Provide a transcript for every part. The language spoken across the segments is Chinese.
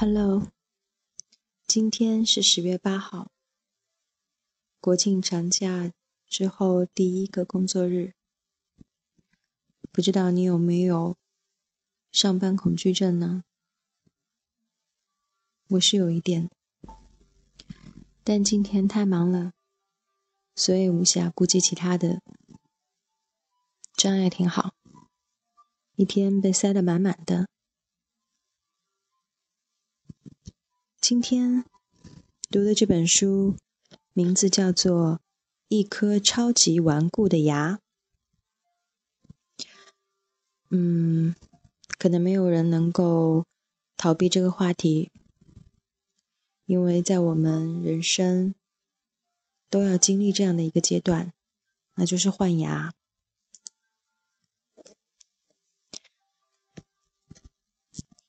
Hello，今天是十月八号，国庆长假之后第一个工作日。不知道你有没有上班恐惧症呢？我是有一点，但今天太忙了，所以无暇顾及其他的，这样也挺好。一天被塞得满满的。今天读的这本书名字叫做《一颗超级顽固的牙》。嗯，可能没有人能够逃避这个话题，因为在我们人生都要经历这样的一个阶段，那就是换牙。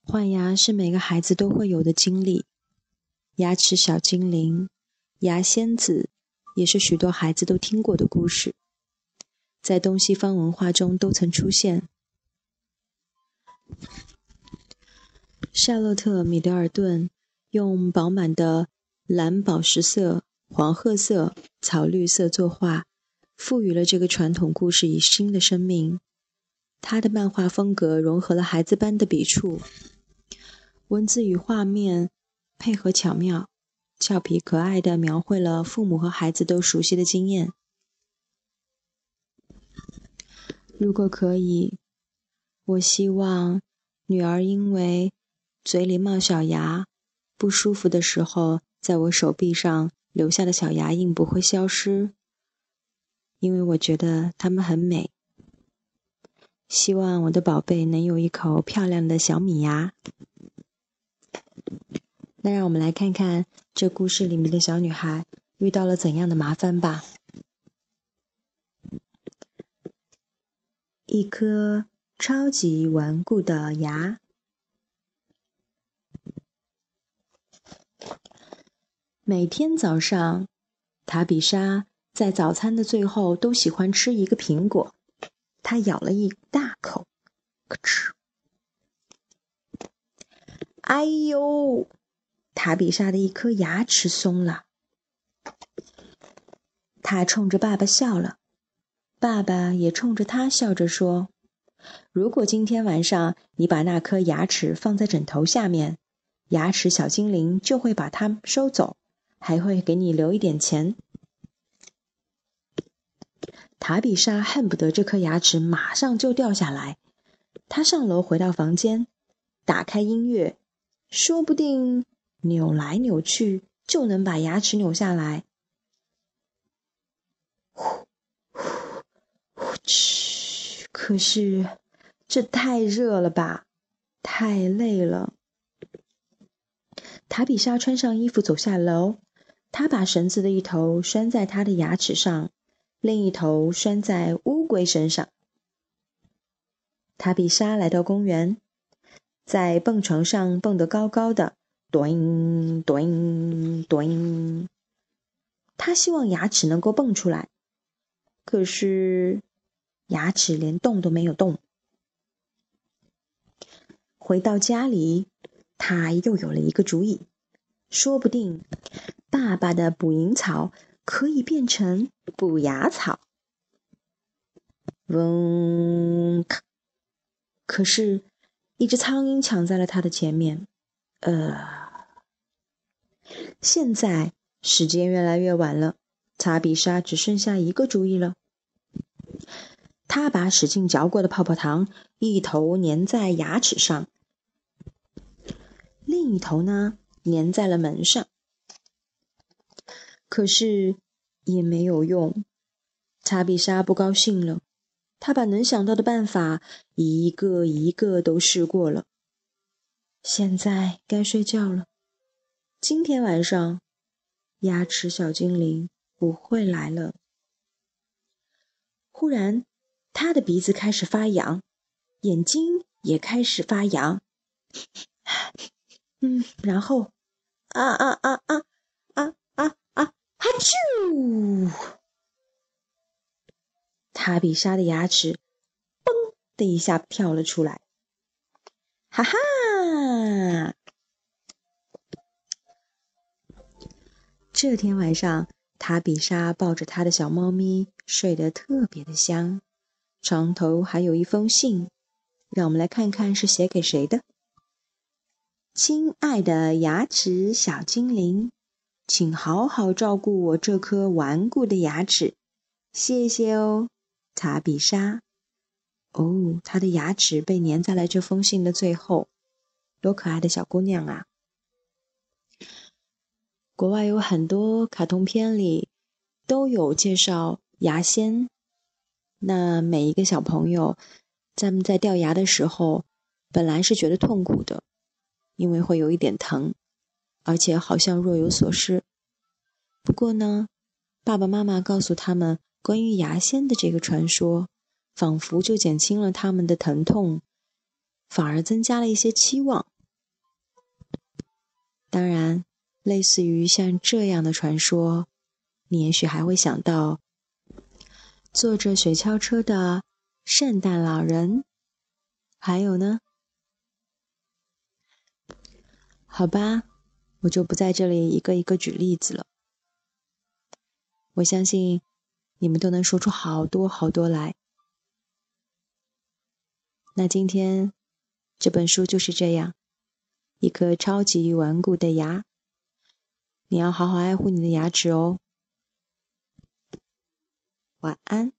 换牙是每个孩子都会有的经历。牙齿小精灵、牙仙子，也是许多孩子都听过的故事，在东西方文化中都曾出现。夏洛特·米德尔顿用饱满的蓝宝石色、黄褐色、草绿色作画，赋予了这个传统故事以新的生命。他的漫画风格融合了孩子般的笔触，文字与画面。配合巧妙、俏皮可爱的描绘了父母和孩子都熟悉的经验。如果可以，我希望女儿因为嘴里冒小牙不舒服的时候，在我手臂上留下的小牙印不会消失，因为我觉得它们很美。希望我的宝贝能有一口漂亮的小米牙。那让我们来看看这故事里面的小女孩遇到了怎样的麻烦吧。一颗超级顽固的牙。每天早上，塔比莎在早餐的最后都喜欢吃一个苹果。她咬了一大口，咯吱！哎呦！塔比莎的一颗牙齿松了，他冲着爸爸笑了，爸爸也冲着他笑着说：“如果今天晚上你把那颗牙齿放在枕头下面，牙齿小精灵就会把它收走，还会给你留一点钱。”塔比莎恨不得这颗牙齿马上就掉下来，她上楼回到房间，打开音乐，说不定。扭来扭去就能把牙齿扭下来。呼呼呼哧！可是这太热了吧，太累了。塔比莎穿上衣服走下楼，她把绳子的一头拴在她的牙齿上，另一头拴在乌龟身上。塔比莎来到公园，在蹦床上蹦得高高的。咚咚咚！他希望牙齿能够蹦出来，可是牙齿连动都没有动。回到家里，他又有了一个主意，说不定爸爸的捕蝇草可以变成补牙草。嗡！可是，一只苍蝇抢在了他的前面。呃，现在时间越来越晚了，查比莎只剩下一个主意了。他把使劲嚼过的泡泡糖一头粘在牙齿上，另一头呢粘在了门上。可是也没有用，查比莎不高兴了。他把能想到的办法一个一个都试过了。现在该睡觉了。今天晚上，牙齿小精灵不会来了。忽然，他的鼻子开始发痒，眼睛也开始发痒。嗯，然后，啊啊啊啊啊啊啊！哈啾！塔比莎的牙齿“嘣”的一下跳了出来。哈哈！这天晚上，塔比莎抱着她的小猫咪睡得特别的香。床头还有一封信，让我们来看看是写给谁的。亲爱的牙齿小精灵，请好好照顾我这颗顽固的牙齿，谢谢哦，塔比莎。哦，她的牙齿被粘在了这封信的最后，多可爱的小姑娘啊！国外有很多卡通片里都有介绍牙仙。那每一个小朋友，在在掉牙的时候，本来是觉得痛苦的，因为会有一点疼，而且好像若有所失。不过呢，爸爸妈妈告诉他们关于牙仙的这个传说，仿佛就减轻了他们的疼痛，反而增加了一些期望。当然。类似于像这样的传说，你也许还会想到坐着雪橇车的圣诞老人，还有呢？好吧，我就不在这里一个一个举例子了。我相信你们都能说出好多好多来。那今天这本书就是这样，一颗超级顽固的牙。你要好好爱护你的牙齿哦。晚安。